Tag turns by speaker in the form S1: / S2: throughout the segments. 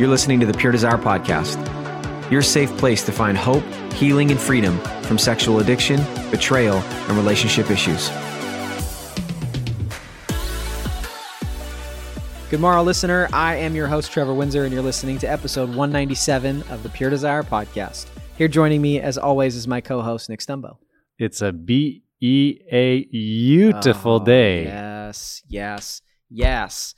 S1: You're listening to the Pure Desire Podcast, your safe place to find hope, healing, and freedom from sexual addiction, betrayal, and relationship issues.
S2: Good morrow, listener. I am your host, Trevor Windsor, and you're listening to episode 197 of the Pure Desire Podcast. Here joining me, as always, is my co host, Nick Stumbo.
S3: It's a B E A beautiful
S2: Oh,
S3: day.
S2: Yes, yes, yes.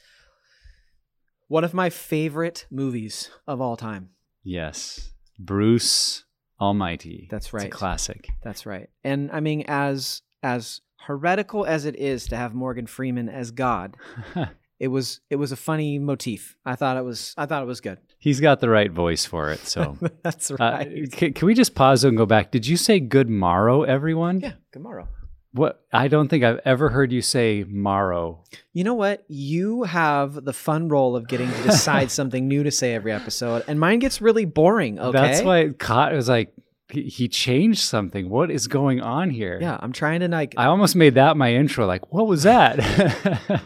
S2: One of my favorite movies of all time.
S3: Yes. Bruce Almighty.
S2: That's right.
S3: It's a classic.
S2: That's right. And I mean, as as heretical as it is to have Morgan Freeman as God, it was it was a funny motif. I thought it was I thought it was good.
S3: He's got the right voice for it. So,
S2: That's
S3: uh,
S2: right.
S3: can, can we just pause and go back? Did you say good morrow, everyone?
S2: yeah, tomorrow.
S3: What? I don't think I've ever heard you say morrow.
S2: You know what? You have the fun role of getting to decide something new to say every episode, and mine gets really boring. Okay,
S3: That's why it caught. It was like he, he changed something. What is going on here?
S2: Yeah, I'm trying to like.
S3: I almost made that my intro. Like, what was that?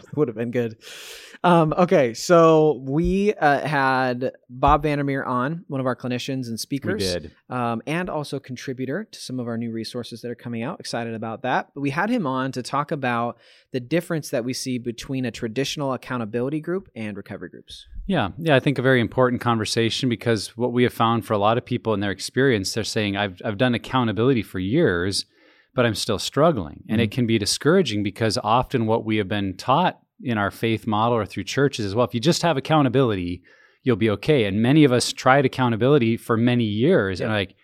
S2: would have been good. Um, okay, so we uh, had Bob Vandermeer on, one of our clinicians and
S3: we
S2: speakers,
S3: did.
S2: um, and also contributor to some of our new resources that are coming out. Excited about that. But we had him on to talk about the difference that we see between a traditional accountability group and recovery groups.
S3: Yeah, yeah, I think a very important conversation because what we have found for a lot of people in their experience, they're saying, I've, I've done accountability for years, but I'm still struggling. And it can be discouraging because often what we have been taught in our faith model or through churches as well, if you just have accountability, you'll be okay. And many of us tried accountability for many years and like,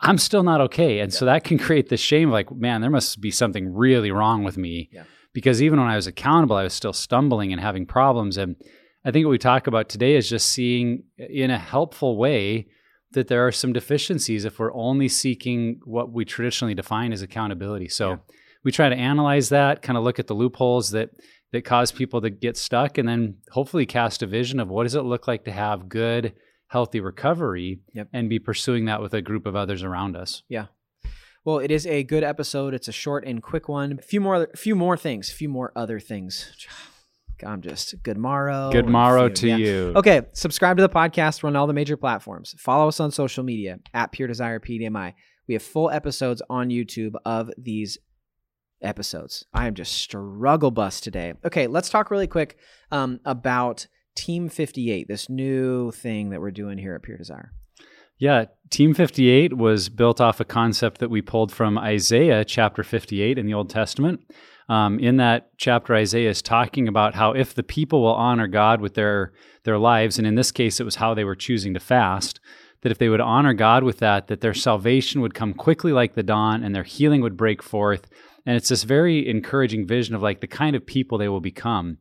S3: I'm still not okay. And so that can create this shame of like, man, there must be something really wrong with me.
S2: Yeah.
S3: Because even when I was accountable, I was still stumbling and having problems. And I think what we talk about today is just seeing in a helpful way that there are some deficiencies if we're only seeking what we traditionally define as accountability. So
S2: Yeah.
S3: we try to analyze that, kind of look at the loopholes that that cause people to get stuck and then hopefully cast a vision of what does it look like to have good healthy recovery
S2: Yep.
S3: and be pursuing that with a group of others around us.
S2: Yeah well, it is a good episode. It's a short and quick one. A few more, a few more things, a few more other things. I'm just good morrow.
S3: Good morrow to
S2: yeah.
S3: you.
S2: Okay, subscribe to the podcast. We're on all the major platforms. Follow us on social media at Pure Desire PDMI. We have full episodes on YouTube of these episodes. I am just struggle bus today. Okay, let's talk really quick um, about Team 58, this new thing that we're doing here at Pure Desire.
S3: Yeah, Team 58 was built off a concept that we pulled from Isaiah chapter 58 in the Old Testament. Um, in that chapter, Isaiah is talking about how if the people will honor God with their their lives, and in this case, it was how they were choosing to fast, that if they would honor God with that, that their salvation would come quickly like the dawn, and their healing would break forth. And it's this very encouraging vision of like the kind of people they will become.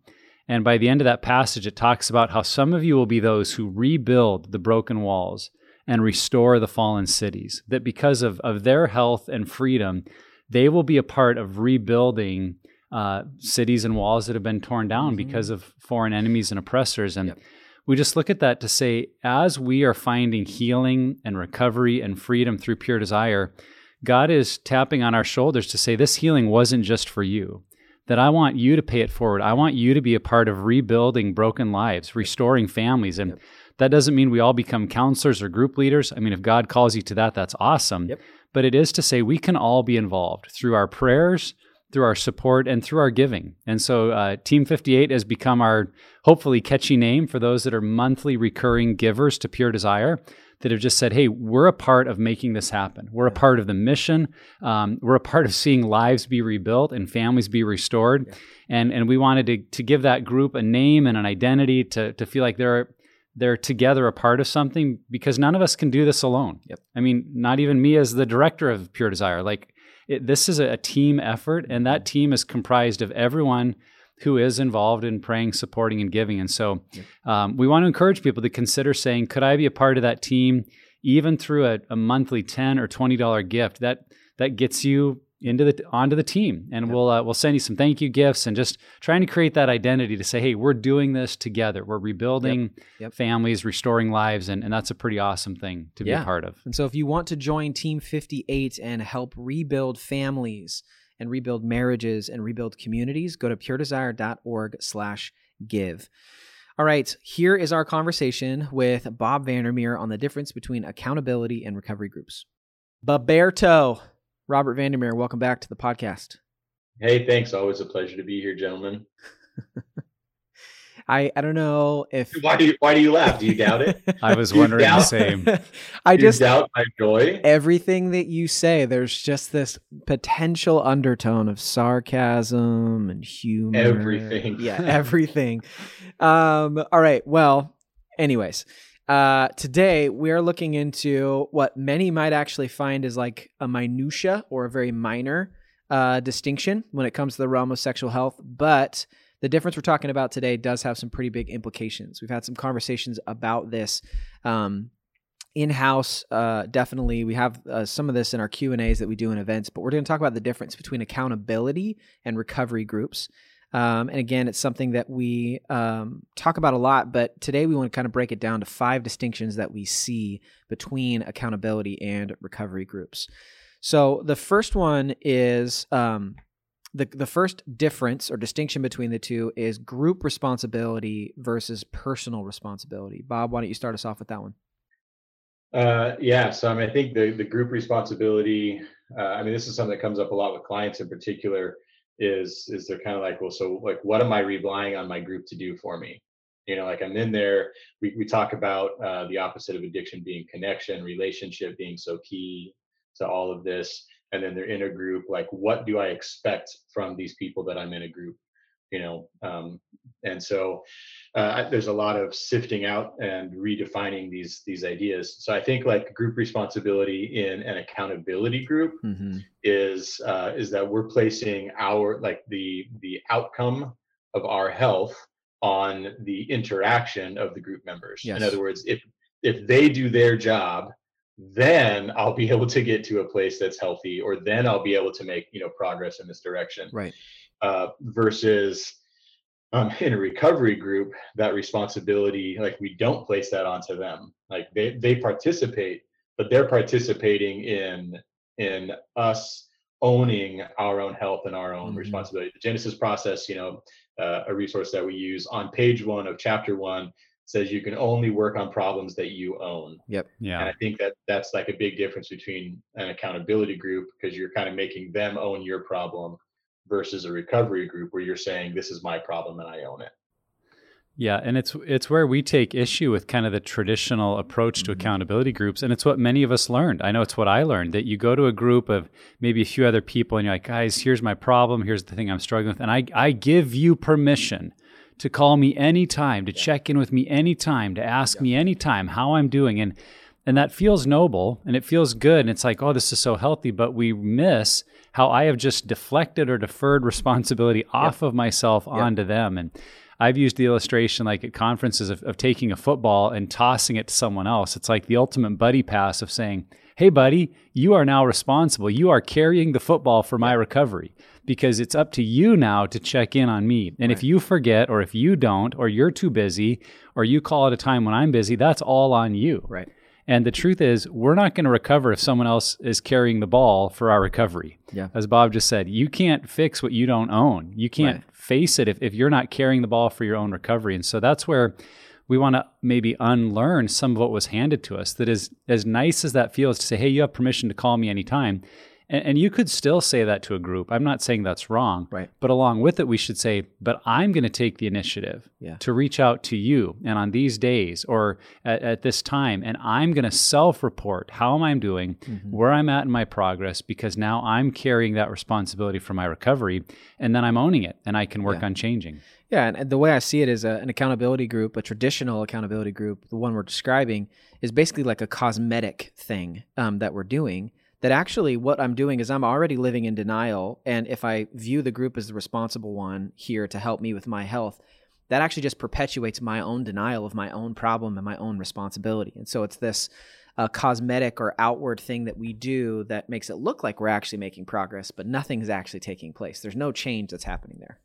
S3: And by the end of that passage, it talks about how some of you will be those who rebuild the broken walls and restore the fallen cities. That because of, of their health and freedom, they will be a part of rebuilding uh, cities and walls that have been torn down
S2: Mhm.
S3: because of foreign enemies and oppressors. And
S2: Yep.
S3: we just look at that to say, as we are finding healing and recovery and freedom through pure desire, God is tapping on our shoulders to say, this healing wasn't just for you. That I want you to pay it forward. I want you to be a part of rebuilding broken lives, restoring families. And
S2: Yep.
S3: that doesn't mean we all become counselors or group leaders. I mean, if God calls you to that, that's awesome.
S2: Yep.
S3: But it is to say we can all be involved through our prayers, through our support, and through our giving. And so uh, Team 58 has become our hopefully catchy name for those that are monthly recurring givers to Pure Desire that have just said, hey, we're a part of making this happen. We're a part of the mission. Um, we're a part of seeing lives be rebuilt and families be restored.
S2: Yeah.
S3: And, and we wanted to, to give that group a name and an identity to, to feel like they're they're together a part of something because none of us can do this alone.
S2: Yep.
S3: I mean, not even me as the director of Pure Desire. Like it, this is a, a team effort, and that team is comprised of everyone who is involved in praying, supporting, and giving. And so, um, we want to encourage people to consider saying, "Could I be a part of that team?" Even through a, a monthly ten or twenty dollar gift, that that gets you into the onto the team, and
S2: Yep.
S3: we'll uh, we'll send you some thank you gifts, and just trying to create that identity to say, "Hey, we're doing this together. We're rebuilding
S2: Yep.
S3: families, restoring lives, and, and that's a pretty awesome thing to be a part of."
S2: And so if you want to join Team 58 and help rebuild families and rebuild marriages and rebuild communities, go to puredesire.org slash give. All right, here is our conversation with Bob Vandermeer on the difference between accountability and recovery groups. Baberto, Robert Vandermeer, welcome back to the podcast.
S4: Hey, thanks. Always a pleasure to be here, gentlemen.
S2: I I don't know if
S4: why do you why do you laugh? Do you doubt it?
S3: I was wondering the same.
S2: I just
S4: doubt my joy.
S2: Everything that you say, there's just this potential undertone of sarcasm and humor.
S4: Everything.
S2: Yeah, everything. um, all right. Well, anyways. Uh, today we are looking into what many might actually find is like a minutia or a very minor uh, distinction when it comes to the realm of sexual health, but the difference we're talking about today does have some pretty big implications. We've had some conversations about this um, in-house. Uh, definitely, we have uh, some of this in our Q and A's that we do in events. But we're going to talk about the difference between accountability and recovery groups. Um, and again, it's something that we um, talk about a lot, but today we want to kind of break it down to five distinctions that we see between accountability and recovery groups. So the first one is um, the the first difference or distinction between the two is group responsibility versus personal responsibility. Bob, why don't you start us off with that one?
S4: Uh, yeah, so I mean, I think the the group responsibility. Uh, I mean, this is something that comes up a lot with clients in particular. Is is they're kind of like, well, so like, what am I relying on my group to do for me? You know, like I'm in there. We we talk about uh, the opposite of addiction being connection, relationship being so key to all of this and then they're in a group like what do i expect from these people that i'm in a group you know um, and so uh, there's a lot of sifting out and redefining these these ideas so i think like group responsibility in an accountability group mm-hmm. is uh, is that we're placing our like the the outcome of our health on the interaction of the group members yes. in other words if if they do their job then I'll be able to get to a place that's healthy, or then I'll be able to make you know progress in this direction.
S2: Right.
S4: Uh, versus um, in a recovery group, that responsibility, like we don't place that onto them. Like they they participate, but they're participating in in us owning our own health and our own mm-hmm. responsibility. The Genesis process, you know, uh, a resource that we use on page one of chapter one says you can only work on problems that you own.
S2: Yep.
S3: Yeah.
S4: And I think that that's like a big difference between an accountability group because you're kind of making them own your problem versus a recovery group where you're saying this is my problem and I own it.
S3: Yeah, and it's it's where we take issue with kind of the traditional approach to mm-hmm. accountability groups, and it's what many of us learned. I know it's what I learned that you go to a group of maybe a few other people, and you're like, guys, here's my problem, here's the thing I'm struggling with, and I I give you permission to call me anytime, to yeah. check in with me anytime, to ask yeah. me anytime how I'm doing. And and that feels noble and it feels good. And it's like, oh, this is so healthy. But we miss how I have just deflected or deferred responsibility off of myself onto them. And I've used the illustration like at conferences of, of taking a football and tossing it to someone else. It's like the ultimate buddy pass of saying, hey, buddy, you are now responsible. You are carrying the football for my recovery because it's up to you now to check in on me. And right. if you forget, or if you don't, or you're too busy, or you call at a time when I'm busy, that's all on you.
S2: Right.
S3: And the truth is, we're not going to recover if someone else is carrying the ball for our recovery.
S2: Yeah.
S3: As Bob just said, you can't fix what you don't own. You can't right. face it if, if you're not carrying the ball for your own recovery. And so that's where we want to maybe unlearn some of what was handed to us. That is as nice as that feels to say, hey, you have permission to call me anytime. And, and, you could still say that to a group. I'm not saying that's wrong.
S2: Right.
S3: But along with it, we should say, but I'm going to take the initiative
S2: yeah.
S3: to reach out to you and on these days or at, at this time. And I'm going to self report how am I doing, mm-hmm. where I'm at in my progress, because now I'm carrying that responsibility for my recovery. And then I'm owning it and I can work
S2: yeah.
S3: on changing.
S2: Yeah, and the way I see it is a, an accountability group, a traditional accountability group, the one we're describing, is basically like a cosmetic thing um, that we're doing that actually what I'm doing is I'm already living in denial. And if I view the group as the responsible one here to help me with my health, that actually just perpetuates my own denial of my own problem and my own responsibility. And so it's this uh, cosmetic or outward thing that we do that makes it look like we're actually making progress, but nothing is actually taking place. There's no change that's happening there.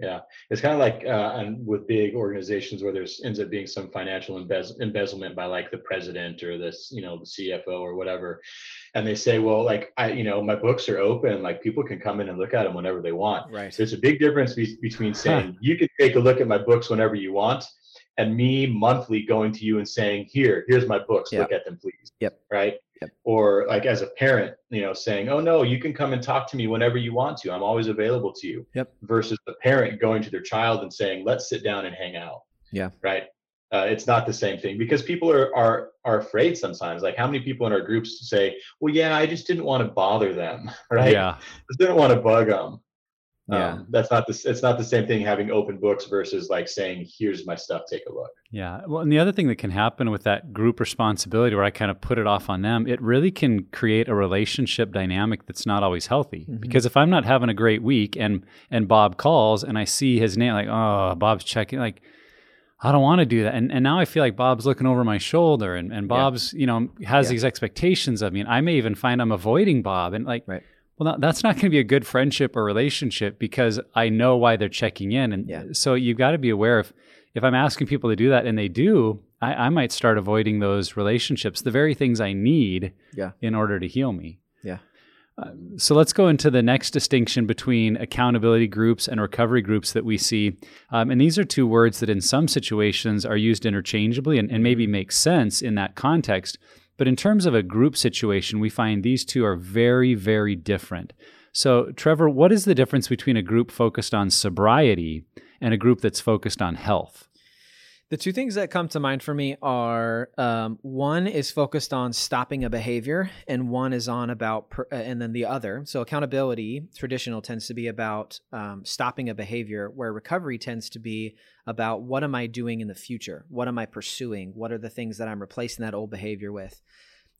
S4: Yeah, it's kind of like uh, and with big organizations where there's ends up being some financial embezzle, embezzlement by like the president or this, you know, the CFO or whatever, and they say, well, like I, you know, my books are open, like people can come in and look at them whenever they want.
S2: Right.
S4: There's a big difference be- between saying you can take a look at my books whenever you want, and me monthly going to you and saying, "Here, here's my books.
S2: Yep.
S4: Look at them, please."
S2: Yep.
S4: Right.
S2: Yep.
S4: Or like as a parent, you know, saying, "Oh no, you can come and talk to me whenever you want to. I'm always available to you."
S2: Yep.
S4: Versus the parent going to their child and saying, "Let's sit down and hang out."
S2: Yeah.
S4: Right. Uh, it's not the same thing because people are are are afraid sometimes. Like how many people in our groups say, "Well, yeah, I just didn't want to bother them." Right.
S3: Yeah.
S4: Just didn't want to bug them.
S2: Yeah.
S4: Um, that's not the it's not the same thing having open books versus like saying here's my stuff take a look
S3: Yeah. Well, and the other thing that can happen with that group responsibility where I kind of put it off on them, it really can create a relationship dynamic that's not always healthy.
S2: Mhm.
S3: Because if I'm not having a great week and and Bob calls and I see his name like, "Oh, Bob's checking," like I don't want to do that. And and now I feel like Bob's looking over my shoulder and and Bob's, you know, has
S2: Yeah.
S3: these expectations of me and I may even find I'm avoiding Bob and like
S2: Right.
S3: Well, that- that's not going to be a good friendship or relationship because I know why they're checking in, and
S2: Yeah.
S3: so you've got to be aware if if I'm asking people to do that and they do, I, I might start avoiding those relationships, the very things I need
S2: Yeah.
S3: in order to heal me.
S2: Yeah.
S3: Uh, so let's go into the next distinction between accountability groups and recovery groups that we see. Um, and these are two words that in some situations are used interchangeably and, and maybe make sense in that context. But in terms of a group situation, we find these two are very, very different. So, Trevor, what is the difference between a group focused on sobriety and a group that's focused on health?
S2: The two things that come to mind for me are um, one is focused on stopping a behavior, and one is on about, per, uh, and then the other. So accountability, traditional, tends to be about um, stopping a behavior, where recovery tends to be about what am I doing in the future? What am I pursuing? What are the things that I'm replacing that old behavior with?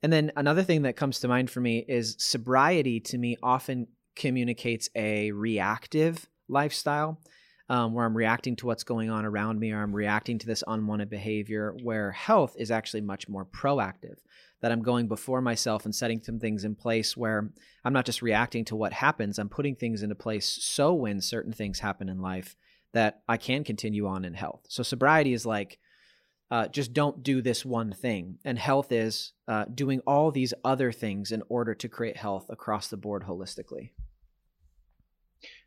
S2: And then another thing that comes to mind for me is sobriety. To me, often communicates a reactive lifestyle um, where I'm reacting to what's going on around me or I'm reacting to this unwanted behavior, where health is actually much more proactive. That I'm going before myself and setting some things in place where I'm not just reacting to what happens, I'm putting things into place so when certain things happen in life that I can continue on in health. So sobriety is like, uh, just don't do this one thing. And health is uh, doing all these other things in order to create health across the board holistically.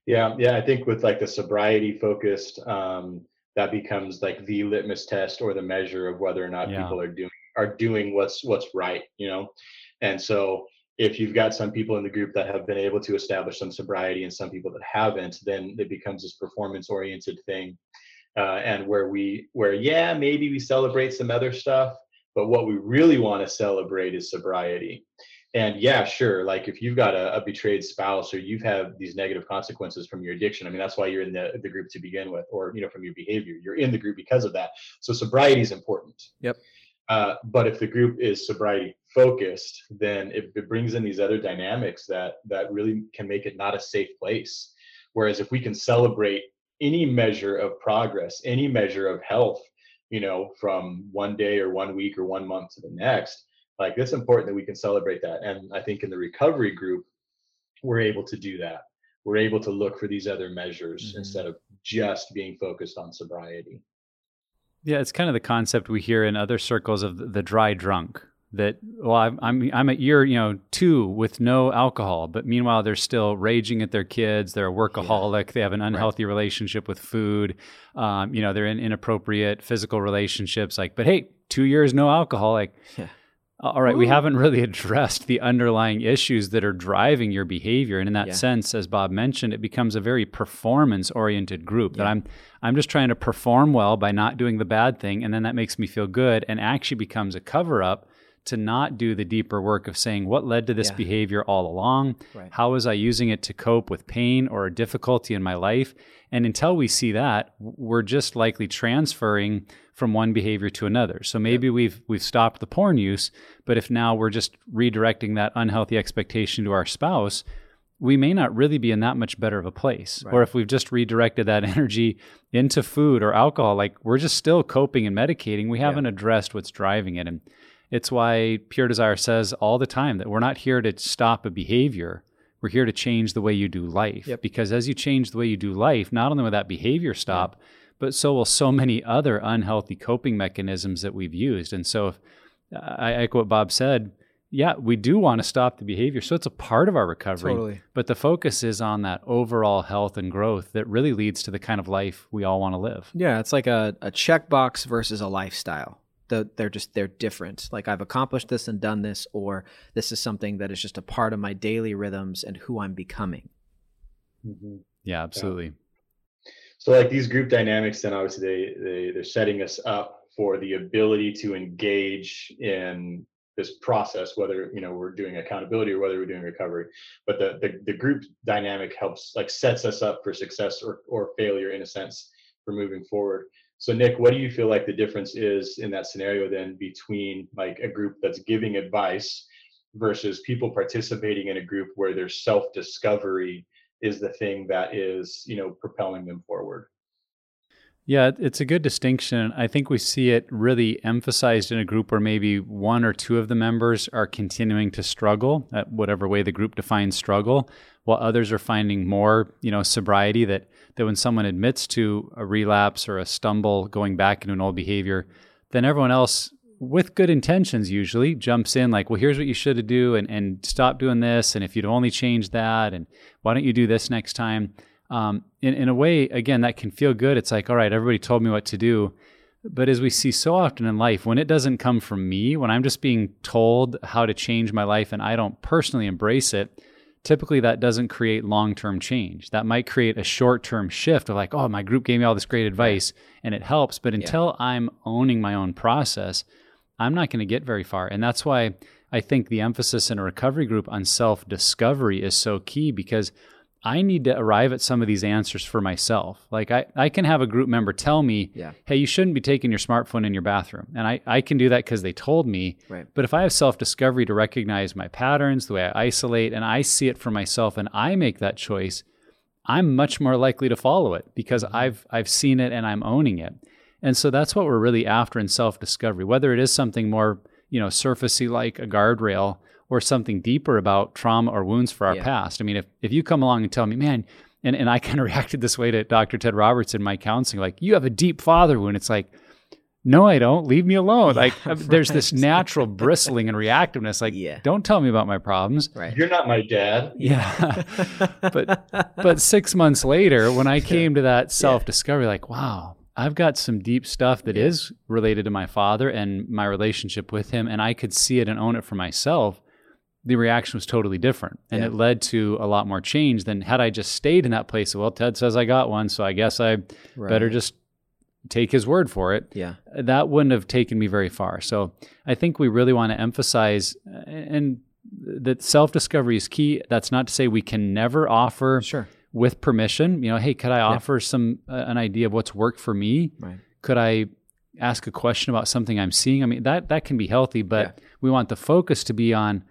S4: Yeah yeah i think with like the sobriety focused um that becomes like the litmus test or the measure of whether or not
S3: Yeah.
S4: people are doing are doing what's what's right you know and so if you've got some people in the group that have been able to establish some sobriety and some people that haven't then it becomes this performance oriented thing uh, and where we where yeah maybe we celebrate some other stuff but what we really want to celebrate is sobriety and yeah sure like if you've got a, a betrayed spouse or you've had these negative consequences from your addiction i mean that's why you're in the, the group to begin with or you know from your behavior you're in the group because of that. So sobriety is important.
S2: Yep.
S4: uh, but if the group is sobriety focused then it, it brings in these other dynamics that that really can make it not a safe place. Whereas if we can celebrate any measure of progress any measure of health you know from one day or one week or one month to the next like it's important that we can celebrate that and i think in the recovery group we're able to do that we're able to look for these other measures
S2: Mhm.
S4: instead of just being focused on sobriety
S3: Yeah, it's kind of the concept we hear in other circles of the, the dry drunk. That well, I'm I'm I'm at year you know two with no alcohol, but meanwhile they're still raging at their kids. They're a workaholic. They have an unhealthy relationship with food. Um, you know, they're in inappropriate physical relationships. Like, but hey, two years no alcohol. Like,
S2: Yeah.
S3: Uh, all right, we haven't really addressed the underlying issues that are driving your behavior. And in that
S2: Yeah.
S3: sense, as Bob mentioned, it becomes a very performance oriented group that I'm I'm just trying to perform well by not doing the bad thing. And then that makes me feel good and actually becomes a cover up to not do the deeper work of saying what led to this
S2: Yeah.
S3: behavior all along.
S2: Right.
S3: How was I using it to cope with pain or a difficulty in my life? And until we see that, we're just likely transferring from one behavior to another. So maybe we've we've stopped the porn use, but if now we're just redirecting that unhealthy expectation to our spouse, we may not really be in that much better of a place. Or if we've just redirected that energy into food or alcohol, like we're just still coping and medicating, we haven't addressed what's driving it. And it's why Pure Desire says all the time that we're not here to stop a behavior. We're here to change the way you do life.
S2: Yep.
S3: Because as you change the way you do life, not only will that behavior stop, but so will so many other unhealthy coping mechanisms that we've used. And so, if, I I echo what Bob said. yeah, we do want to stop the behavior. So it's a part of our recovery.
S2: Totally.
S3: But the focus is on that overall health and growth that really leads to the kind of life we all want to live.
S2: Yeah, it's like a, a checkbox versus a lifestyle. The, they're just they're different. Like I've accomplished this and done this, or this is something that is just a part of my daily rhythms and who I'm becoming.
S4: Mm-hmm.
S3: Yeah, absolutely.
S4: So like these group dynamics, then obviously they, they they're setting us up for the ability to engage in this process, whether you know we're doing accountability or whether we're doing recovery. But the the, the group dynamic helps like sets us up for success or or failure in a sense for moving forward. So Nick, what do you feel like the difference is in that scenario then between like a group that's giving advice versus people participating in a group where there's self-discovery is the thing that is, you know, propelling them forward?
S3: Yeah, it's a good distinction. I think we see it really emphasized in a group where maybe one or two of the members are continuing to struggle at whatever way the group defines struggle, while others are finding more, you know, sobriety that that when someone admits to a relapse or a stumble going back into an old behavior, then everyone else with good intentions usually jumps in like, well, here's what you should do and, and stop doing this. And if you'd only change that, and why don't you do this next time? um, in, in a way, again, that can feel good. It's like, all right, everybody told me what to do. But as we see so often in life, when it doesn't come from me, when I'm just being told how to change my life and I don't personally embrace it, typically that doesn't create long term change. That might create a short term shift of like, oh, my group gave me all this great advice and it helps. But until yeah. I'm owning my own process, I'm not going to get very far. And that's why I think the emphasis in a recovery group on self discovery is so key because I need to arrive at some of these answers for myself. Like I, I can have a group member tell me,
S2: yeah.
S3: hey, you shouldn't be taking your smartphone in your bathroom. And I, I can do that because they told me.
S2: Right.
S3: But if I have self-discovery to recognize my patterns, the way I isolate, and I see it for myself and I make that choice, I'm much more likely to follow it because mm-hmm. I've I've seen it and I'm owning it. And so that's what we're really after in self-discovery, whether it is something more, you know, surfacey like a guardrail or something deeper about trauma or wounds for our yeah. past. I mean, if, if you come along and tell me, man, and, and I kind of reacted this way to Dr. Ted Roberts in my counseling, like, you have a deep father wound. It's like, no, I don't. Leave me alone. Yeah, like, right. Uh, there's this natural bristling and reactiveness. Like, yeah. don't tell me about my problems.
S2: Right.
S4: You're not my dad.
S3: Yeah. but but six months later, when I came to that self discovery, like, wow, I've got some deep stuff that is related to my father and my relationship with him, and I could see it and own it for myself the reaction was totally different and yeah. it led to a lot more change than had I just stayed in that place. Well, Ted says I got one, so I guess I right. better just take his word for it.
S2: Yeah.
S3: That wouldn't have taken me very far. So I think we really want to emphasize and that self-discovery is key. That's not to say we can never offer
S2: sure.
S3: with permission, you know, hey, could I offer yeah. some uh, an idea of what's worked for me?
S2: Right.
S3: Could I ask a question about something I'm seeing? I mean, that that can be healthy, but yeah. we want the focus to be on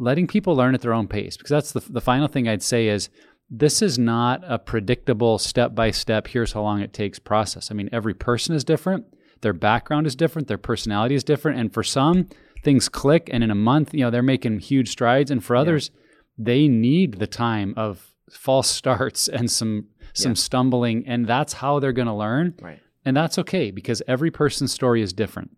S3: letting people learn at their own pace because that's the, the final thing I'd say is this is not a predictable step by step here's how long it takes process. I mean every person is different, their background is different, their personality is different and for some things click and in a month, you know, they're making huge strides and for others yeah. they need the time of false starts and some some yeah. stumbling and that's how they're going to learn.
S2: Right.
S3: And that's okay because every person's story is different.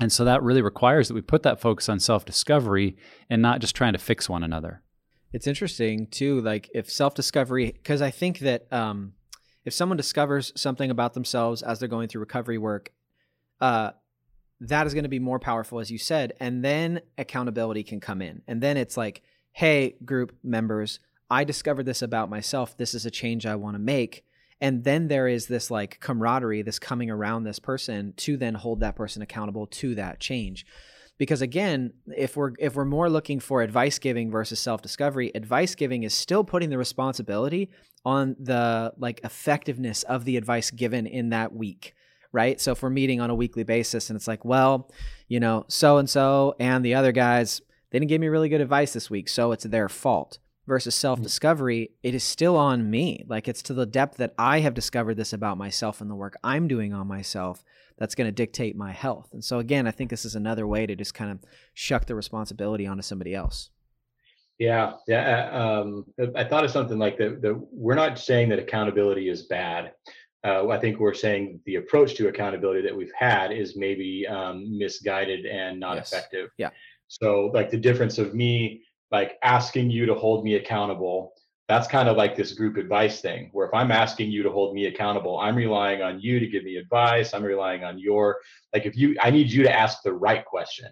S3: And so that really requires that we put that focus on self discovery and not just trying to fix one another.
S2: It's interesting too, like if self discovery, because I think that um, if someone discovers something about themselves as they're going through recovery work, uh, that is going to be more powerful, as you said. And then accountability can come in. And then it's like, hey, group members, I discovered this about myself. This is a change I want to make and then there is this like camaraderie this coming around this person to then hold that person accountable to that change. Because again if we're if we're more looking for advice giving versus self discovery advice giving is still putting the responsibility on the like effectiveness of the advice given in that week right? So if we're meeting on a weekly basis and it's like well you know so and so and the other guys they didn't give me really good advice this week so it's their fault versus self discovery, it is still on me. Like it's to the depth that I have discovered this about myself and the work I'm doing on myself that's going to dictate my health. And so, again, I think this is another way to just kind of shuck the responsibility onto somebody else.
S4: Yeah, yeah. Uh, um, I thought of something like that. The, we're not saying that accountability is bad. Uh, I think we're saying the approach to accountability that we've had is maybe um, misguided and not
S2: yes.
S4: effective.
S2: Yeah.
S4: So like the difference of me like asking you to hold me accountable that's kind of like this group advice thing where if i'm asking you to hold me accountable i'm relying on you to give me advice i'm relying on your like if you i need you to ask the right question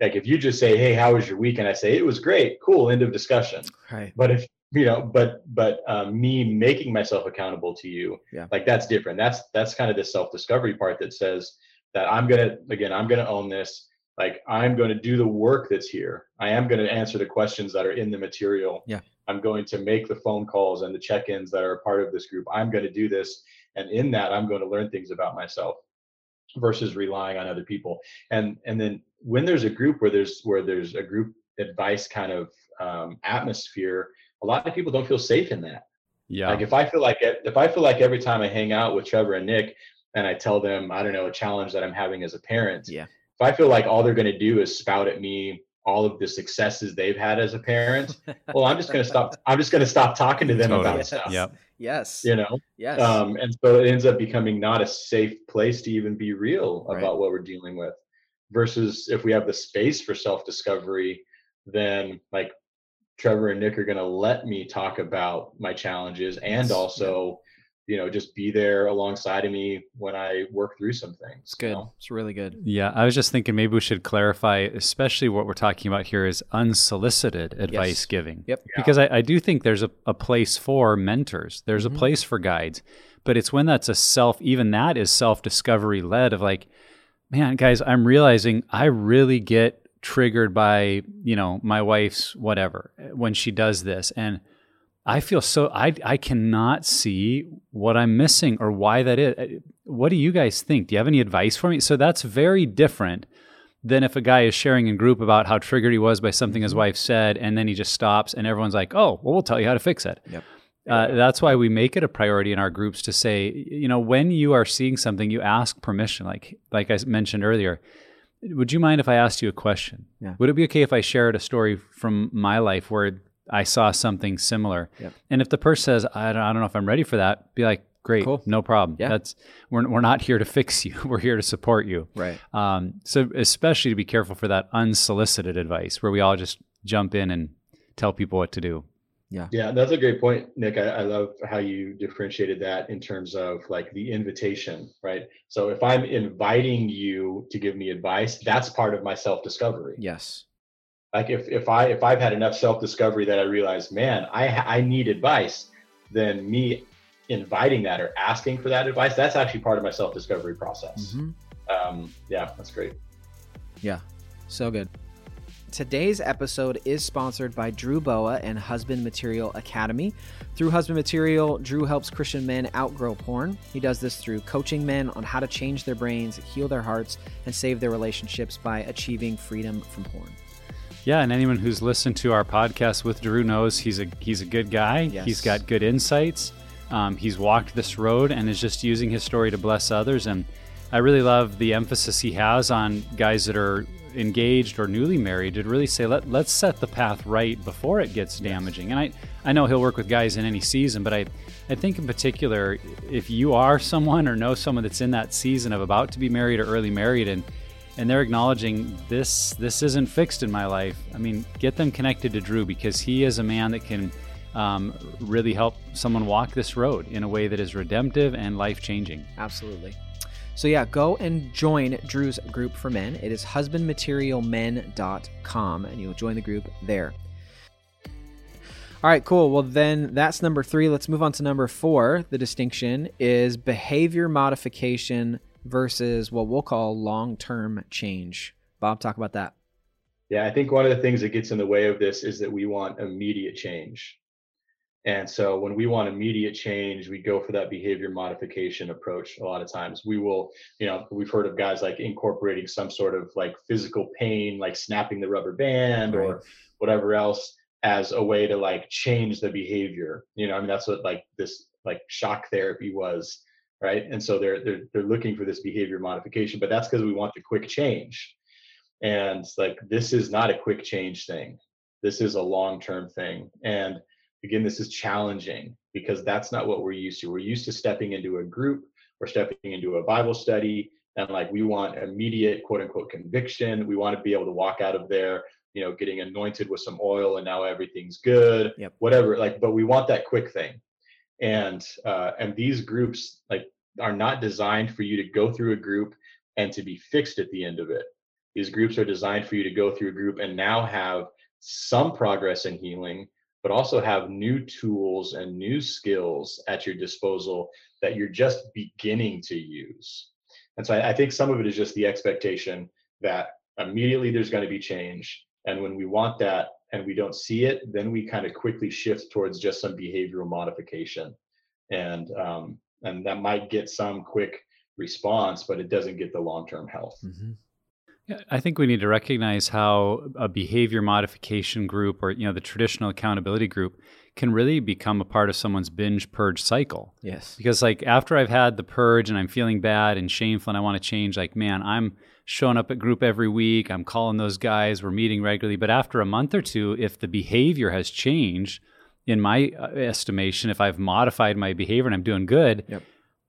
S4: like if you just say hey how was your week and i say it was great cool end of discussion
S2: Right.
S4: but if you know but but um, me making myself accountable to you
S2: Yeah.
S4: like that's different that's that's kind of the self discovery part that says that i'm gonna again i'm gonna own this like i'm going to do the work that's here i am going to answer the questions that are in the material
S2: Yeah.
S4: i'm going to make the phone calls and the check-ins that are a part of this group i'm going to do this and in that i'm going to learn things about myself versus relying on other people and and then when there's a group where there's where there's a group advice kind of um, atmosphere a lot of people don't feel safe in that
S3: Yeah.
S4: like if I feel like if I feel like every time I hang out with Trevor and Nick and I tell them I don't know a challenge that I'm having as a parent,
S2: Yeah.
S4: If I feel like all they're going to do is spout at me all of the successes they've had as a parent, well, I'm just going to stop. I'm just going to stop talking to them
S3: Totally.
S4: about
S2: Yes.
S4: stuff.
S3: Yep.
S2: Yes.
S4: You know,
S2: Yes.
S4: um, and so it ends up becoming not a safe place to even be real
S2: Right.
S4: about what we're dealing with. Versus if we have the space for self discovery, then like Trevor and Nick are going to let me talk about my challenges and
S2: Yes, yeah.
S4: also, you know, just be there alongside of me when I work through some things.
S2: it's
S4: you
S2: good.
S4: know?
S2: It's really good.
S3: Yeah, I was just thinking maybe we should clarify, especially what we're talking about here is unsolicited advice
S2: Yes.
S3: giving.
S2: Yep.
S3: Because I, I do think there's a, a place for mentors, there's
S2: Mhm.
S3: a place for guides, but it's when that's a self, even that is self discovery led of like, man, guys, I'm realizing I really get triggered by, you know, my wife's whatever when she does this. And I feel so, I, I cannot see what I'm missing or why that is. What do you guys think? Do you have any advice for me? So that's very different than if a guy is sharing in group about how triggered he was by something his
S2: Mhm.
S3: wife said, and then he just stops and everyone's like, oh, well, we'll tell you how to fix it.
S2: Yep.
S3: Uh, that's why we make it a priority in our groups to say, you know, when you are seeing something, you ask permission. Like, like I mentioned earlier, would you mind if I asked you a question?
S2: Yeah.
S3: Would it be okay if I shared a story from my life where I saw something similar?
S2: Yep.
S3: And if the person says, I don't, I don't know if I'm ready for that, be like, great,
S2: Cool.
S3: no problem.
S2: Yeah.
S3: That's we're, we're not here to fix you. We're here to support you.
S2: Right.
S3: Um, so especially to be careful for that unsolicited advice where we all just jump in and tell people what to do.
S4: Yeah, Yeah. that's a great point, Nick. I, I love how you differentiated that in terms of like the invitation, right? So if I'm inviting you to give me advice, that's part of my self discovery.
S2: Yes.
S4: Like if if i if i've had enough self-discovery that i realize man i i need advice then me inviting that or asking for that advice that's actually part of my self-discovery process
S2: Mhm.
S4: um yeah that's great
S2: Yeah, so good. Today's episode is sponsored by Drew Boa and Husband Material Academy. Through Husband Material, Drew helps Christian men outgrow porn. He does this through coaching men on how to change their brains, heal their hearts, and save their relationships by achieving freedom from porn.
S3: Yeah, and anyone who's listened to our podcast with Drew knows he's a he's a good guy.
S2: Yes.
S3: He's got good insights. Um, he's walked this road and is just using his story to bless others. And I really love the emphasis he has on guys that are engaged or newly married to really say let let's set the path right before it gets damaging. And I I know he'll work with guys in any season, but I I think in particular if you are someone or know someone that's in that season of about to be married or early married and and they're acknowledging this this isn't fixed in my life i mean get them connected to drew because he is a man that can um, really help someone walk this road in a way that is redemptive and life changing
S2: Absolutely. So yeah, go and join Drew's group for men. It is husbandmaterialmen.com and you'll join the group there. All right, cool. Well, then that's number three. Let's move on to number four. The distinction is behavior modification versus what we'll call long term change. Bob, talk about that.
S4: yeah i think one of the things that gets in the way of this is that we want immediate change and so when we want immediate change we go for that behavior modification approach a lot of times we will you know we've heard of guys like incorporating some sort of like physical pain like snapping the rubber band
S2: Right.
S4: or whatever else as a way to like change the behavior you know i mean that's what like this like shock therapy was right and so they're they're, they're looking for this behavior modification but that's because we want the quick change and like this is not a quick change thing this is a long term thing and again this is challenging because that's not what we're used to we're used to stepping into a group or stepping into a bible study and like we want immediate quote unquote conviction. We want to be able to walk out of there, you know, getting anointed with some oil and now everything's good,
S2: Yep.
S4: whatever. Like, but we want that quick thing. And uh, and these groups like are not designed for you to go through a group and to be fixed at the end of it. These groups are designed for you to go through a group and now have some progress in healing, but also have new tools and new skills at your disposal that you're just beginning to use. And so I, I think some of it is just the expectation that immediately there's going to be change. And when we want that and we don't see it, then we kind of quickly shift towards just some behavioral modification. And um, and that might get some quick response, but it doesn't get the long-term health.
S2: Mm-hmm.
S3: Yeah, I think we need to recognize how a behavior modification group or you know the traditional accountability group can really become a part of someone's binge purge cycle.
S2: Yes.
S3: Because like after I've had the purge and I'm feeling bad and shameful and I want to change, like man, I'm showing up at group every week. I'm calling those guys. We're meeting regularly. But after a month or two, if the behavior has changed, in my uh, estimation, if I've modified my behavior and I'm doing good,
S2: Yep.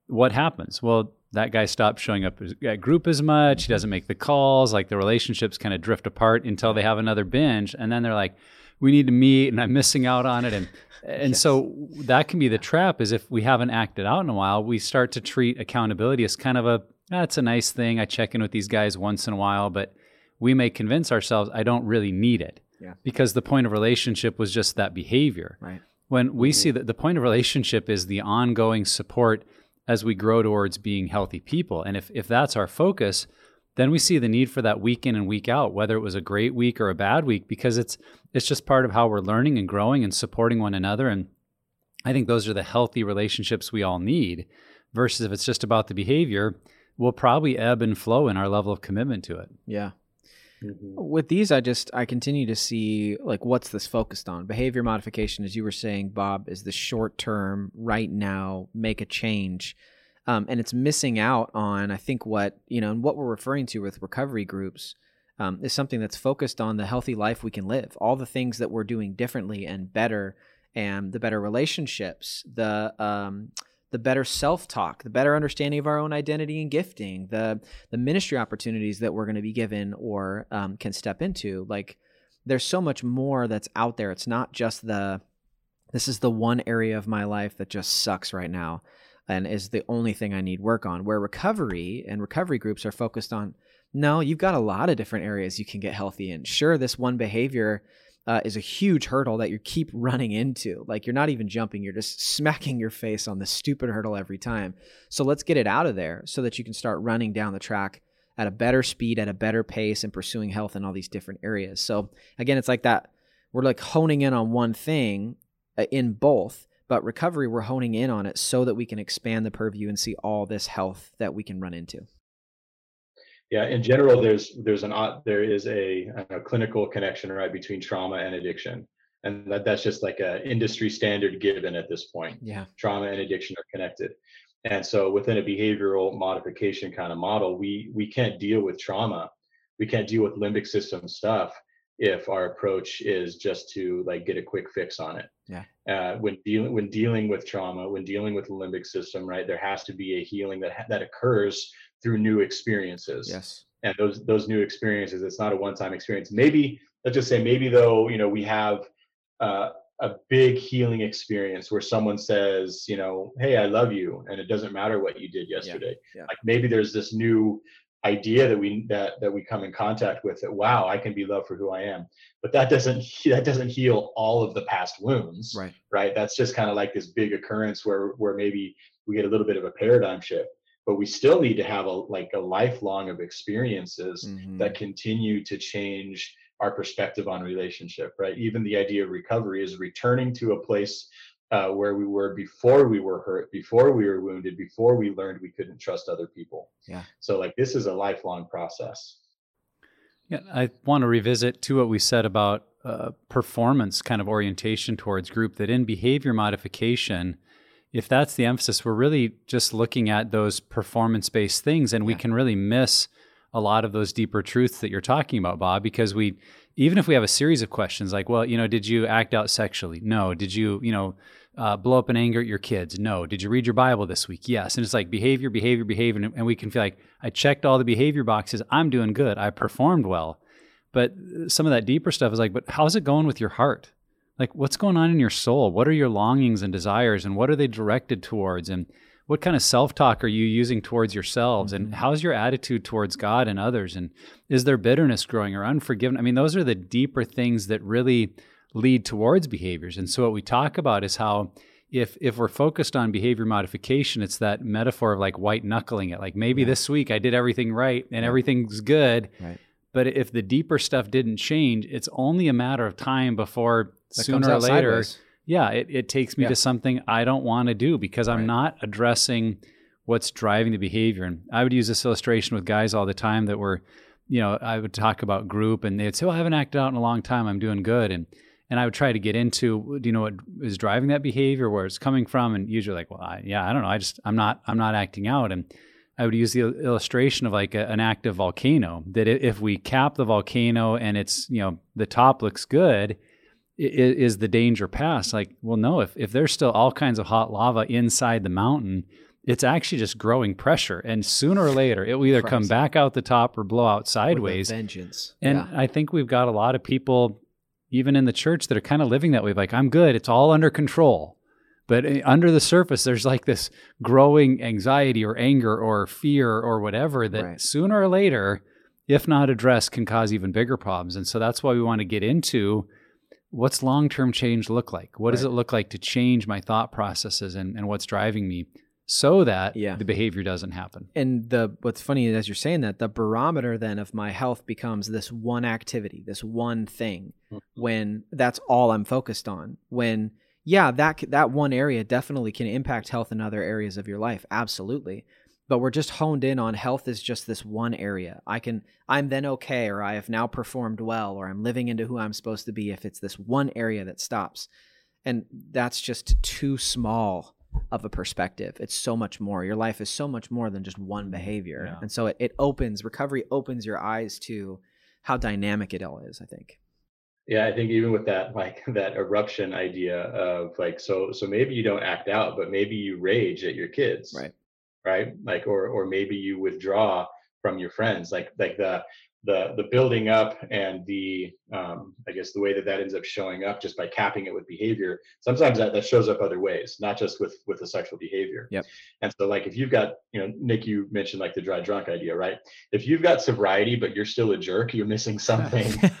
S3: what happens? Well, that guy stops showing up at group as much. He doesn't make the calls. Like the relationships kind of drift apart until they have another binge, and then they're like, "We need to meet," and I'm missing out on it. And and so that can be the trap. Is if we haven't acted out in a while, we start to treat accountability as kind of a that's a nice thing. I check in with these guys once in a while, but we may convince ourselves I don't really need it
S2: Yeah.
S3: because the point of relationship was just that behavior
S2: Right.
S3: when we mm-hmm. see that the point of relationship is the ongoing support as we grow towards being healthy people and if, if that's our focus then we see the need for that week in and week out whether it was a great week or a bad week because it's it's just part of how we're learning and growing and supporting one another and i think those are the healthy relationships we all need versus if it's just about the behavior we'll probably ebb and flow in our level of commitment to it
S2: Yeah.
S4: Mhm.
S2: With these, I just I continue to see like what's this focused on? Behavior modification, as you were saying, Bob, is the short term, right now, make a change, um, and it's missing out on I think what you know and what we're referring to with recovery groups um, is something that's focused on the healthy life we can live, all the things that we're doing differently and better, and the better relationships, the um, the better self talk, the better understanding of our own identity and gifting, the the ministry opportunities that we're going to be given or um, can step into. Like, there's so much more that's out there. It's not just the this is the one area of my life that just sucks right now and is the only thing I need work on. Where recovery and recovery groups are focused on no, you've got a lot of different areas you can get healthy in. Sure, this one behavior uh, is a huge hurdle that you keep running into. Like you're not even jumping, you're just smacking your face on this stupid hurdle every time. So let's get it out of there so that you can start running down the track at a better speed, at a better pace, and pursuing health in all these different areas. So again, it's like that. We're like honing in on one thing uh, in both, but recovery, we're honing in on it so that we can expand the purview and see all this health that we can run into.
S4: Yeah, in general, there's there's an odd- there is a, a clinical connection right between trauma and addiction, and that, that's just like a industry standard given at this point.
S2: Yeah.
S4: Trauma and addiction are connected, and so within a behavioral modification kind of model, we we can't deal with trauma, we can't deal with limbic system stuff if our approach is just to like get a quick fix on it.
S2: Yeah.
S4: Uh, when dealing when dealing with trauma, when dealing with the limbic system, right, there has to be a healing that ha- that occurs through new experiences.
S2: Yes.
S4: and those those new experiences it's not a one-time experience. Maybe let's just say maybe though you know we have uh, a big healing experience where someone says you know hey i love you and it doesn't matter what you did yesterday.
S2: Yeah.
S4: like maybe there's this new idea that we that that we come in contact with that wow i can be loved for who i am. But that doesn't that doesn't heal all of the past wounds
S2: Right.
S4: right? That's just kind of like this big occurrence where where maybe we get a little bit of a paradigm shift but we still need to have a like a lifelong of experiences
S2: Mhm.
S4: that continue to change our perspective on relationship right even the idea of recovery is returning to a place uh, where we were before we were hurt before we were wounded before we learned we couldn't trust other people
S2: Yeah.
S4: so like this is a lifelong process
S3: Yeah, I want to revisit to what we said about uh, performance kind of orientation towards group. That in behavior modification, if that's the emphasis, we're really just looking at those performance based things, and we can really miss a lot of those deeper truths that you're talking about, Bob, because we even if we have a series of questions like, well, you know, did you act out sexually? No. Did you, you know, uh, blow up in anger at your kids? No. Did you read your Bible this week? Yes. And it's like behavior, behavior, behavior. And we can feel like I checked all the behavior boxes. I'm doing good. I performed well. But some of that deeper stuff is like, but how's it going with your heart? Like, what's going on in your soul? What are your longings and desires? And what are they directed towards? And what kind of self talk are you using towards yourselves? Mm-hmm. And how's your attitude towards God and others? And is there bitterness growing or unforgiveness? I mean, those are the deeper things that really lead towards behaviors. And so what we talk about is how if if we're focused on behavior modification, it's that metaphor of like white knuckling it. Like maybe yeah. this week I did everything right and yeah. everything's good. Right. But if the deeper stuff didn't change, it's only a matter of time before that sooner or later, sideways. yeah, it, it takes me yeah. to something I don't want to do because I'm right. not addressing what's driving the behavior. And I would use this illustration with guys all the time that were, you know, I would talk about group and they'd say, Well, I haven't acted out in a long time. I'm doing good. And and I would try to get into, do you know what is driving that behavior, where it's coming from, and usually like, well, I, yeah, I don't know, I just I'm not I'm not acting out, and I would use the illustration of like a, an active volcano. That if we cap the volcano and it's you know the top looks good, is the danger past? Like, well, no. If if there's still all kinds of hot lava inside the mountain, it's actually just growing pressure, and sooner or later it will either Christ. come back out the top or blow out sideways.
S2: vengeance.
S3: And yeah. I think we've got a lot of people even in the church that are kind of living that way like i'm good it's all under control but eh, under the surface there's like this growing anxiety or anger or fear or whatever that right. sooner or later if not addressed can cause even bigger problems and so that's why we want to get into what's long-term change look like what right. does it look like to change my thought processes and, and what's driving me so that yeah. the behavior doesn't happen.
S2: And the what's funny as you're saying that the barometer then of my health becomes this one activity, this one thing mm-hmm. when that's all I'm focused on. When yeah, that that one area definitely can impact health in other areas of your life, absolutely. But we're just honed in on health is just this one area. I can I'm then okay or I have now performed well or I'm living into who I'm supposed to be if it's this one area that stops. And that's just too small of a perspective. It's so much more. Your life is so much more than just one mm-hmm. behavior. Yeah. And so it, it opens, recovery opens your eyes to how dynamic it all is, I think.
S4: Yeah, I think even with that like that eruption idea of like so so maybe you don't act out, but maybe you rage at your kids.
S2: Right.
S4: Right? Like or or maybe you withdraw from your friends. Like like the the the building up and the um, I guess the way that that ends up showing up just by capping it with behavior. Sometimes that, that shows up other ways, not just with with the sexual behavior.
S2: Yep.
S4: And so like if you've got you know Nick, you mentioned like the dry drunk idea, right? If you've got sobriety but you're still a jerk, you're missing something,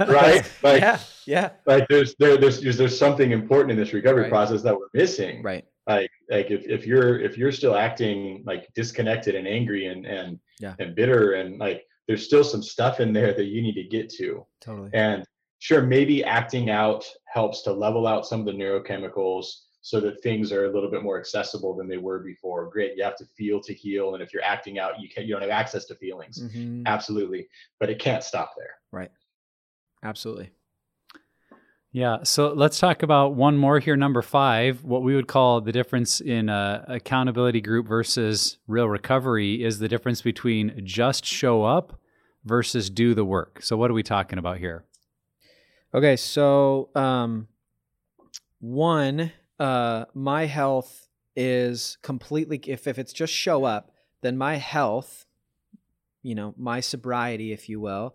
S4: right? Like
S2: yeah, yeah.
S4: Like there's there there's there's something important in this recovery right. process that we're missing.
S2: Right.
S4: Like like if if you're if you're still acting like disconnected and angry and and yeah. and bitter and like there's still some stuff in there that you need to get to.
S2: Totally.
S4: And sure, maybe acting out helps to level out some of the neurochemicals so that things are a little bit more accessible than they were before. Great, you have to feel to heal, and if you're acting out, you can you don't have access to feelings. Mm-hmm. Absolutely, but it can't stop there.
S2: Right. Absolutely.
S3: Yeah. So let's talk about one more here. Number five, what we would call the difference in a accountability group versus real recovery is the difference between just show up versus do the work. So what are we talking about here?
S2: Okay, so um, one, uh, my health is completely if if it's just show up, then my health, you know, my sobriety, if you will,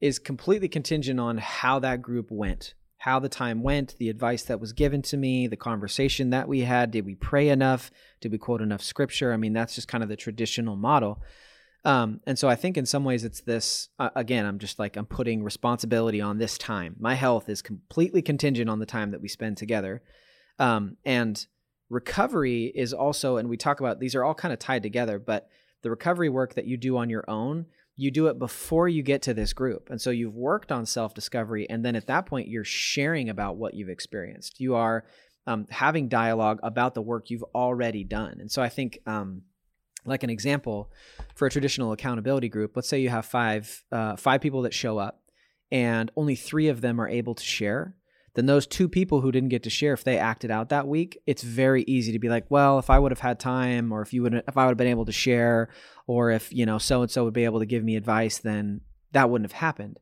S2: is completely contingent on how that group went, how the time went, the advice that was given to me, the conversation that we had. Did we pray enough? Did we quote enough scripture? I mean, that's just kind of the traditional model. Um, and so I think in some ways it's this uh, again, I'm just like, I'm putting responsibility on this time. My health is completely contingent on the time that we spend together. Um, and recovery is also, and we talk about these are all kind of tied together, but the recovery work that you do on your own, you do it before you get to this group. And so you've worked on self discovery. And then at that point, you're sharing about what you've experienced. You are um, having dialogue about the work you've already done. And so I think, um, like an example for a traditional accountability group let's say you have five uh, five people that show up and only three of them are able to share then those two people who didn't get to share if they acted out that week it's very easy to be like well if i would have had time or if you would if i would have been able to share or if you know so and so would be able to give me advice then that wouldn't have happened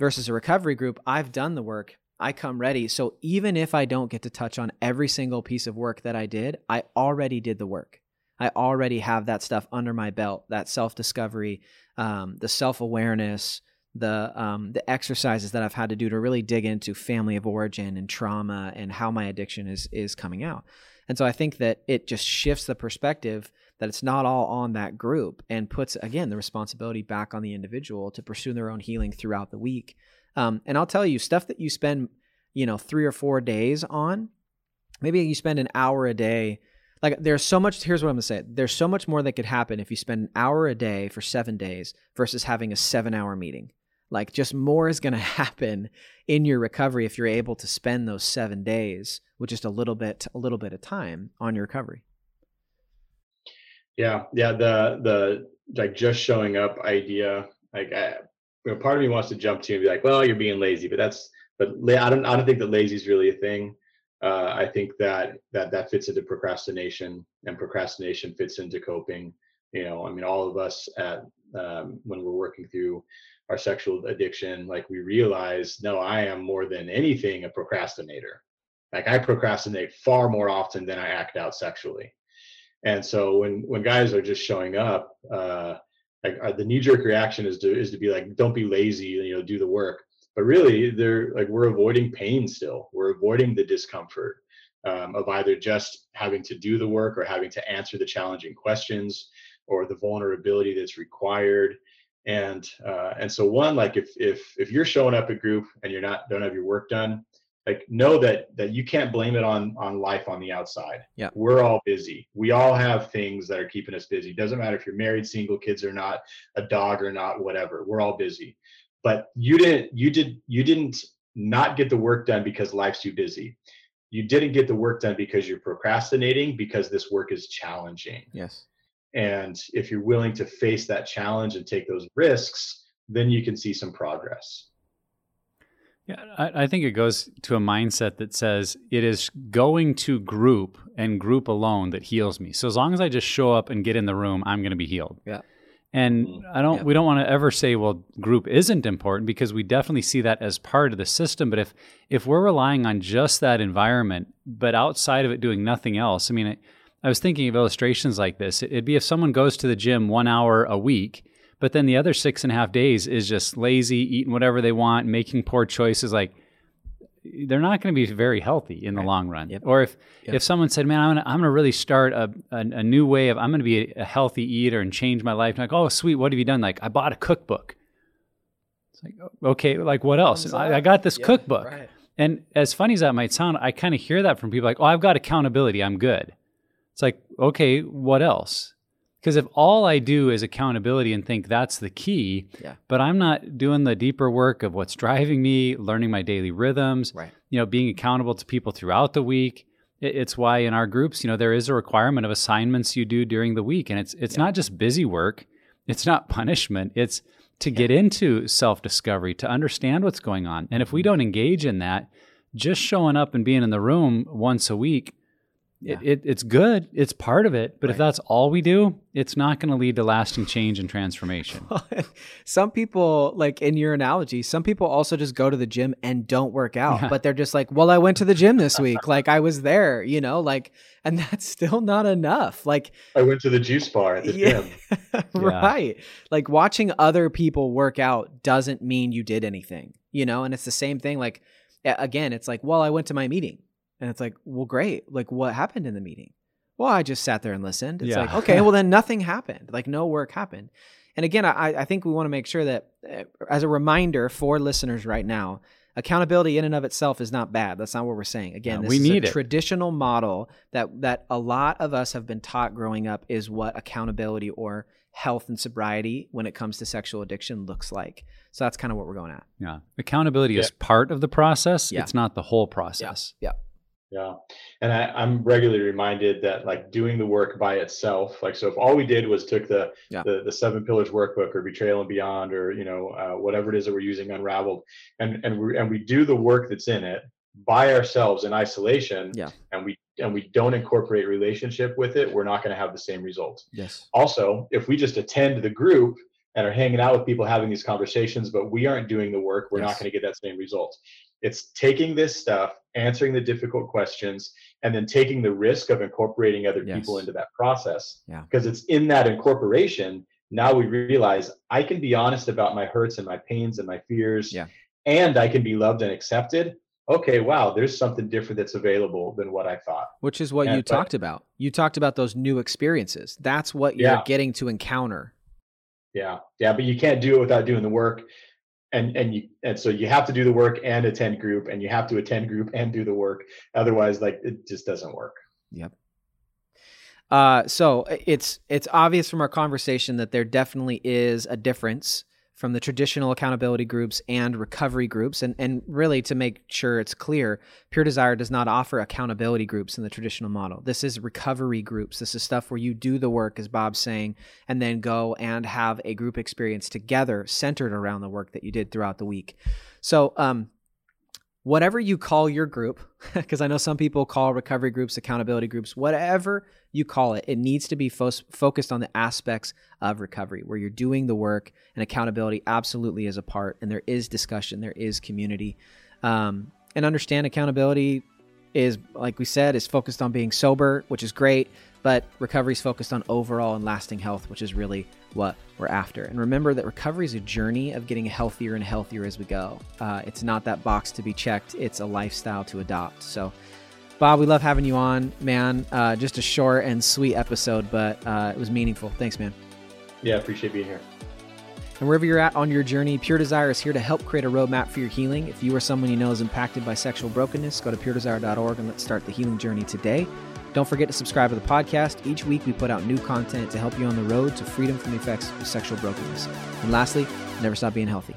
S2: versus a recovery group, I've done the work. I come ready. So even if I don't get to touch on every single piece of work that I did, I already did the work. I already have that stuff under my belt, that self discovery, um, the self awareness, the um, the exercises that I've had to do to really dig into family of origin and trauma and how my addiction is is coming out. And so I think that it just shifts the perspective that it's not all on that group and puts again the responsibility back on the individual to pursue their own healing throughout the week. Um, and I'll tell you, stuff that you spend, you know, three or four days on, maybe you spend an hour a day. Like there's so much. Here's what I'm gonna say. There's so much more that could happen if you spend an hour a day for seven days versus having a seven-hour meeting. Like just more is going to happen in your recovery if you're able to spend those 7 days with just a little bit a little bit of time on your recovery.
S4: Yeah, yeah, the the like just showing up idea like I, you know, part of me wants to jump to and be like, well, you're being lazy, but that's but I don't I don't think that lazy is really a thing. Uh, I think that that that fits into procrastination, and procrastination fits into coping. You know, I mean, all of us at um, when we're working through our sexual addiction, like we realize, no, I am more than anything a procrastinator. Like I procrastinate far more often than I act out sexually. And so when when guys are just showing up, uh, like uh, the knee jerk reaction is to is to be like, don't be lazy, you know, do the work. But really, they're like we're avoiding pain still. We're avoiding the discomfort um, of either just having to do the work or having to answer the challenging questions or the vulnerability that's required and uh, and so one like if if if you're showing up at group and you're not don't have your work done like know that that you can't blame it on on life on the outside.
S2: Yeah.
S4: We're all busy. We all have things that are keeping us busy. Doesn't matter if you're married single kids or not a dog or not whatever. We're all busy. But you didn't you did you didn't not get the work done because life's too busy. You didn't get the work done because you're procrastinating because this work is challenging.
S2: Yes
S4: and if you're willing to face that challenge and take those risks, then you can see some progress.
S3: Yeah, I, I, think it goes to a mindset that says it is going to group and group alone that heals me. So as long as I just show up and get in the room, I'm going to be healed.
S2: Yeah.
S3: And mm-hmm. I don't. Yeah. We don't want to ever say, "Well, group isn't important," because we definitely see that as part of the system. But if if we're relying on just that environment, but outside of it doing nothing else, I mean, I was thinking of illustrations like this. It'd be if someone goes to the gym one hour a week, but then the other six and a half days is just lazy, eating whatever they want, making poor choices. Like they're not going to be very healthy in the long run.
S2: Yep.
S3: Or if
S2: yep.
S3: if someone said, "Man, I'm gonna, I'm gonna really start a, a, a new way of I'm going to be a, a, healthy eater and change my life," like, "Oh, sweet, what have you done?" Like, I bought a cookbook. It's like, okay, like what else? I, I, got this yeah, cookbook. Right. And as funny as that might sound, I kind of hear that from people like, "Oh, I've got accountability. I'm good." It's like, okay, what else? Because if all I do is accountability and think that's the key,
S2: yeah.
S3: but I'm not doing the deeper work of what's driving me, learning my daily rhythms,
S2: right.
S3: you know, being accountable to people throughout the week. It's why in our groups, you know, there is a requirement of assignments you do during the week, and it's it's yeah. not just busy work, it's not punishment, it's to get into self discovery, to understand what's going on. And if we mm-hmm. don't engage in that, just showing up and being in the room once a week yeah. it, it, it's good. It's part of it. But right. if that's all we do, it's not going to lead to lasting change and transformation.
S2: some people, like in your analogy, some people also just go to the gym and don't work out, yeah. but they're just like, well, I went to the gym this week. like I was there, you know, like, and that's still not enough. Like
S4: I went to the juice bar at the yeah,
S2: gym. right. Like watching other people work out doesn't mean you did anything, you know, and it's the same thing. Like, again, it's like, well, I went to my meeting and it's like, well, great. Like, what happened in the meeting? Well, I just sat there and listened. It's yeah. like, okay, well, then nothing happened. Like, no work happened. And again, I, I think we want to make sure that, uh, as a reminder for listeners right now, accountability in and of itself is not bad. That's not what we're saying. Again,
S3: no,
S2: this
S3: we
S2: is
S3: need
S2: a
S3: it.
S2: traditional model that that a lot of us have been taught growing up is what accountability or health and sobriety when it comes to sexual addiction looks like. So that's kind of what we're going at.
S3: Yeah. Accountability yeah. is part of the process.
S2: Yeah.
S3: It's not the whole process.
S2: Yeah. yeah.
S4: Yeah. And I, I'm regularly reminded that like doing the work by itself, like so if all we did was took the
S2: yeah.
S4: the, the seven pillars workbook or betrayal and beyond or you know uh, whatever it is that we're using unraveled and and we and we do the work that's in it by ourselves in isolation
S2: yeah.
S4: and we and we don't incorporate relationship with it, we're not going to have the same results.
S2: Yes.
S4: Also, if we just attend the group and are hanging out with people having these conversations, but we aren't doing the work, we're
S2: Yes.
S4: not going to get that same result. It's taking this stuff, answering the difficult questions, and then taking the risk of incorporating other people into that process.
S2: Yeah.
S4: Because it's in that incorporation, now we realize I can be honest about my hurts and my pains and my fears.
S2: Yeah.
S4: And I can be loved and accepted. Okay, wow, there's something different that's available than what I thought.
S2: Which is what
S4: Yeah,
S2: you
S4: but-
S2: talked about. You talked about those new experiences. That's what you're
S4: Yeah.
S2: getting to encounter.
S4: Yeah, yeah, but you can't do it without doing the work, and and you and so you have to do the work and attend group, and you have to attend group and do the work. Otherwise, like it just doesn't work.
S2: Yep. Uh, so it's it's obvious from our conversation that there definitely is a difference from the traditional accountability groups and recovery groups, and and really to make sure it's clear, Pure Desire does not offer accountability groups in the traditional model. This is recovery groups. This is stuff where you do the work, as Bob's saying, and then go and have a group experience together, centered around the work that you did throughout the week. So, um, whatever you call your group, because I know some people call recovery groups accountability groups, whatever you call it, it needs to be fo- focused on the aspects of recovery where you're doing the work and accountability absolutely is a part and there is discussion, there is community. Um, and understand accountability is, like we said, is focused on being sober, which is great, but recovery is focused on overall and lasting health, which is really what we're after. And remember that recovery is a journey of getting healthier and healthier as we go. Uh, it's not that box to be checked, it's a lifestyle to adopt. So, Bob, we love having you on, man. Uh, just a short and sweet episode, but uh, it was meaningful. Thanks, man.
S4: Yeah, appreciate being here.
S2: And wherever you're at on your journey, Pure Desire is here to help create a roadmap for your healing. If you or someone you know is impacted by sexual brokenness, go to puredesire.org and let's start the healing journey today. Don't forget to subscribe to the podcast. Each week we put out new content to help you on the road to freedom from the effects of sexual brokenness. And lastly, never stop being healthy.